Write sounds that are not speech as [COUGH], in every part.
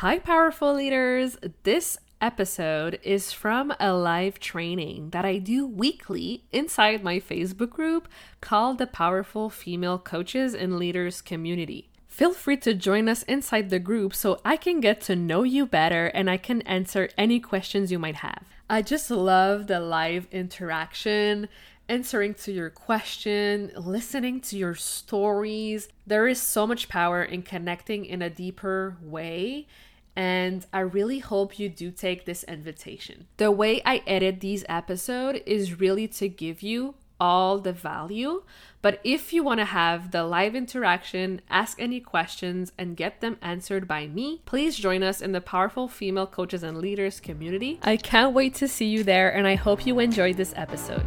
Hi, powerful leaders. This episode is from a live training that I do weekly inside my Facebook group called the Powerful Female Coaches and Leaders Community. Feel free to join us inside the group so I can get to know you better and I can answer any questions you might have. I just love the live interaction answering to your question, listening to your stories. There is so much power in connecting in a deeper way. And I really hope you do take this invitation. The way I edit these episodes is really to give you all the value. But if you want to have the live interaction, ask any questions, and get them answered by me, please join us in the Powerful Female Coaches and Leaders community. I can't wait to see you there, and I hope you enjoyed this episode.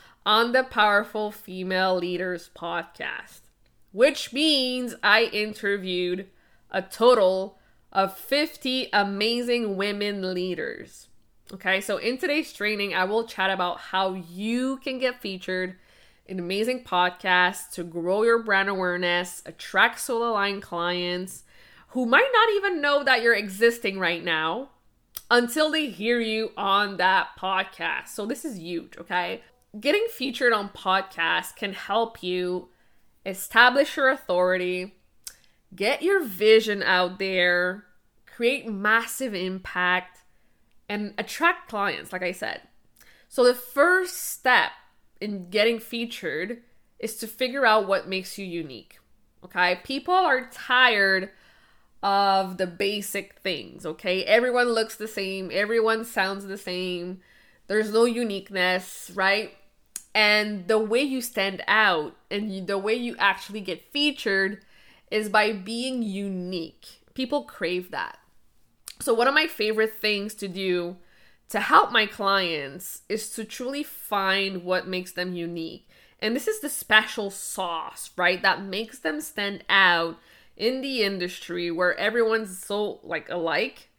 on the Powerful Female Leaders podcast, which means I interviewed a total of 50 amazing women leaders. Okay, so in today's training, I will chat about how you can get featured in amazing podcasts to grow your brand awareness, attract soul aligned clients who might not even know that you're existing right now until they hear you on that podcast. So, this is huge, okay? Getting featured on podcasts can help you establish your authority, get your vision out there, create massive impact, and attract clients, like I said. So, the first step in getting featured is to figure out what makes you unique. Okay, people are tired of the basic things. Okay, everyone looks the same, everyone sounds the same, there's no uniqueness, right? And the way you stand out and the way you actually get featured is by being unique. People crave that. So, one of my favorite things to do to help my clients is to truly find what makes them unique. And this is the special sauce, right? That makes them stand out in the industry where everyone's so like alike.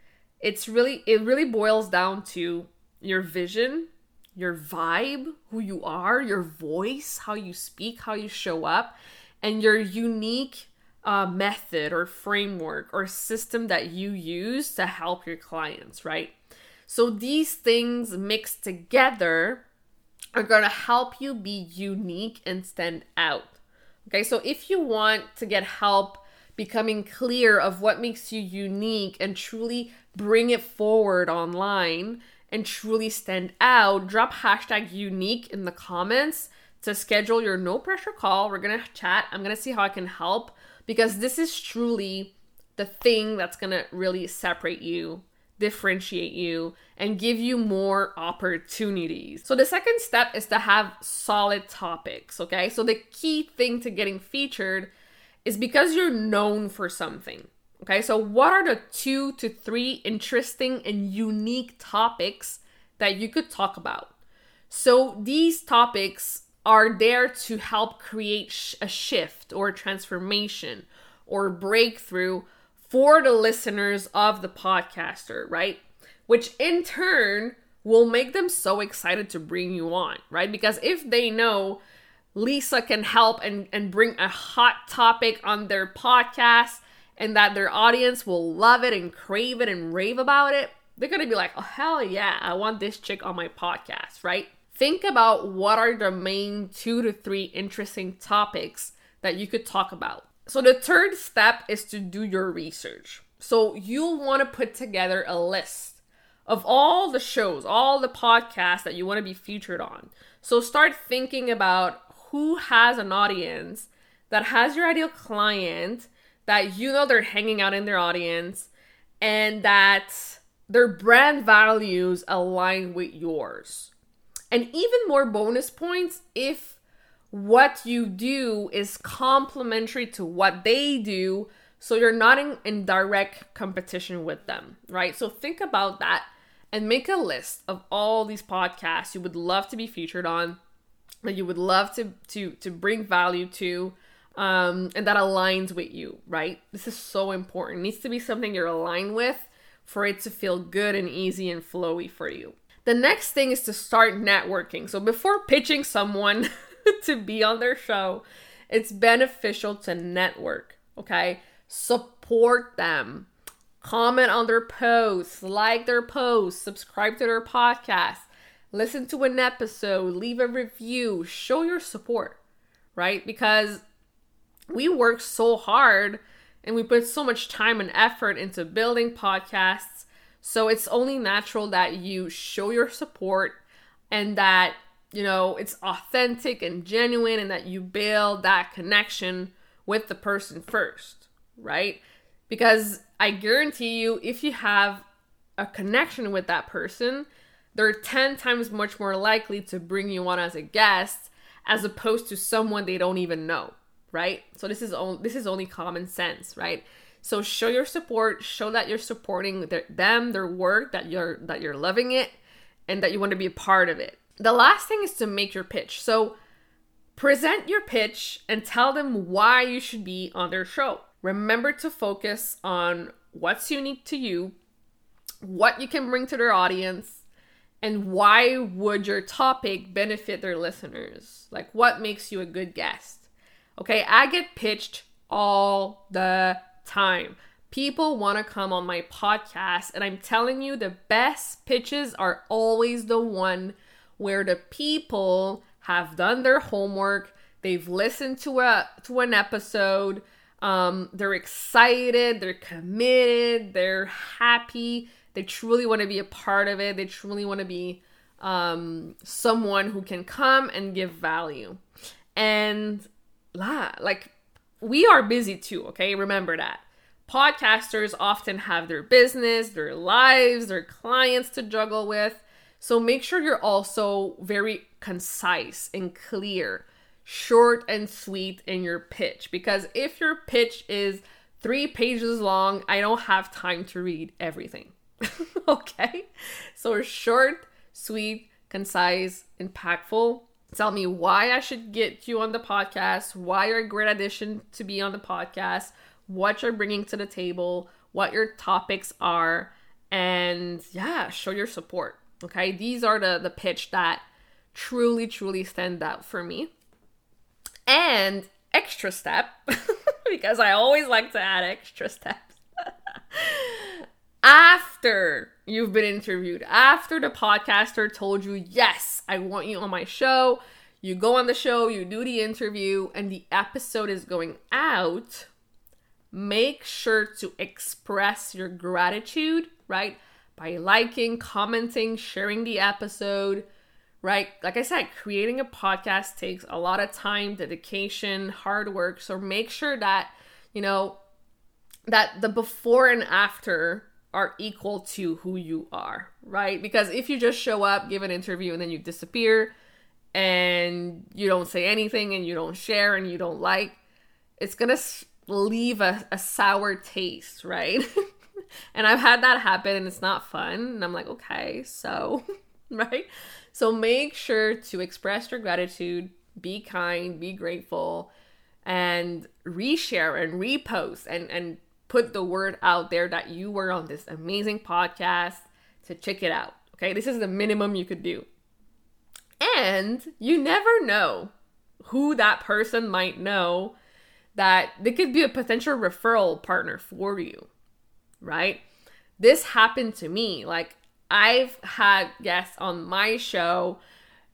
It's really it really boils down to your vision your vibe, who you are, your voice, how you speak, how you show up, and your unique uh, method or framework or system that you use to help your clients, right? So these things mixed together are going to help you be unique and stand out. Okay, so if you want to get help becoming clear of what makes you unique and truly bring it forward online, and truly stand out, drop hashtag unique in the comments to schedule your no pressure call. We're gonna chat. I'm gonna see how I can help because this is truly the thing that's gonna really separate you, differentiate you, and give you more opportunities. So, the second step is to have solid topics, okay? So, the key thing to getting featured is because you're known for something. Okay, so what are the two to three interesting and unique topics that you could talk about? So these topics are there to help create sh- a shift or transformation or breakthrough for the listeners of the podcaster, right? Which in turn will make them so excited to bring you on, right? Because if they know Lisa can help and, and bring a hot topic on their podcast and that their audience will love it and crave it and rave about it, they're gonna be like, oh, hell yeah, I want this chick on my podcast, right? Think about what are the main two to three interesting topics that you could talk about. So, the third step is to do your research. So you'll want to put together a list of all the shows, all the podcasts that you want to be featured on. So start thinking about who has an audience that has your ideal client that you know they're hanging out in their audience and that their brand values align with yours. And even more bonus points if what you do is complementary to what they do so you're not in, in direct competition with them right so think about that and make a list of all these podcasts you would love to be featured on that you would love to to to bring value to um and that aligns with you right this is so important it needs to be something you're aligned with for it to feel good and easy and flowy for you the next thing is to start networking so before pitching someone [LAUGHS] to be on their show, it's beneficial to network, okay? Support them. Comment on their posts, like their posts, subscribe to their podcast, listen to an episode, leave a review, show your support, right? Because we work so hard and we put so much time and effort into building podcasts. So it's only natural that you show your support and that you know, it's authentic and genuine and that you build that connection with the person first, right? Because I guarantee you, if you have a connection with that person, they're 10 times much more likely to bring you on as a guest as opposed to someone they don't even know, right? So this is only this is only common sense, right? So show your support, show that you're supporting their, them, their work, that you're that you're loving it and that you want to be a part of it. The last thing is to make your pitch. So present your pitch and tell them why you should be on their show. Remember to focus on what's unique to you, what you can bring to their audience, and why would your topic benefit their listeners? Like what makes you a good guest? Okay, I get pitched all the time. People want to come on my podcast, and I'm telling you, the best pitches are always the one where the people have done their homework, they've listened to a to an episode, um, they're excited, they're committed, they're happy, they truly want to be a part of it, they truly want to be um, someone who can come and give value. And la, like we are busy too, okay? Remember that. Podcasters often have their business, their lives, their clients to juggle with. So make sure you're also very concise and clear, short and sweet in your pitch. Because if your pitch is three pages long, I don't have time to read everything. [LAUGHS] okay? So short, sweet, concise, impactful. Tell me why I should get you on the podcast, why you're a great addition to be on the podcast, what you're bringing to the table, what your topics are, and yeah, show your support. Okay, these are the the pitch that truly truly stand out for me. And extra step [LAUGHS] because I always like to add extra steps. After you've been interviewed, after the podcaster told you, "Yes, I want you on my show." You go on the show, you do the interview, and the episode is going out. Make sure to express your gratitude, right? by liking, commenting, sharing the episode, right? Like I said, creating a podcast takes a lot of time, dedication, hard work. So make sure that, you know, that the before and after are equal to who you are, right? Because if you just show up, give an interview, and then you disappear and you don't say anything and you don't share and you don't like, it's gonna leave a, a sour taste, right? [LAUGHS] and I've had that happen and it's not fun. And I'm like, okay, so, [LAUGHS] right? So make sure to express your gratitude, be kind, be grateful, and reshare and repost and, and put the word out there that you were on this amazing podcast to check it out. Okay, this is the minimum you could do. And you never know who that person might know that they could be a potential referral partner for you right? This happened to me. Like, I've had guests on my show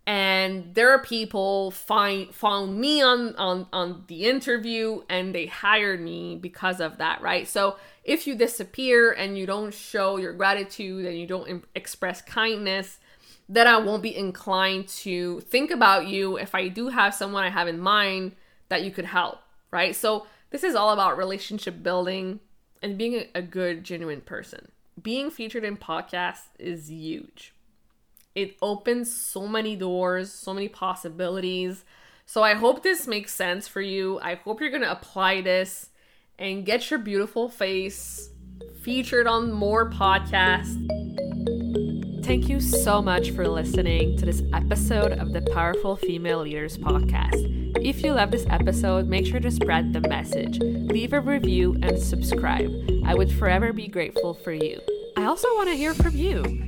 and there are people find found me on on on the interview and they hired me because of that right so if you disappear and you don't show your gratitude and you don't express kindness, then I won't be inclined to think about you if I do have someone I have in mind that you could help, right? So, this is all about relationship building and being a, a good, genuine person. Being featured in podcasts is huge. It opens so many doors, so many possibilities. So, I hope this makes sense for you. I hope you're going to apply this and get your beautiful face featured on more podcasts. Thank you so much for listening to this episode of the Powerful Female Leaders podcast. If you love this episode, make sure to spread the message, leave a review, and subscribe. I would forever be grateful for you. I also want to hear from you,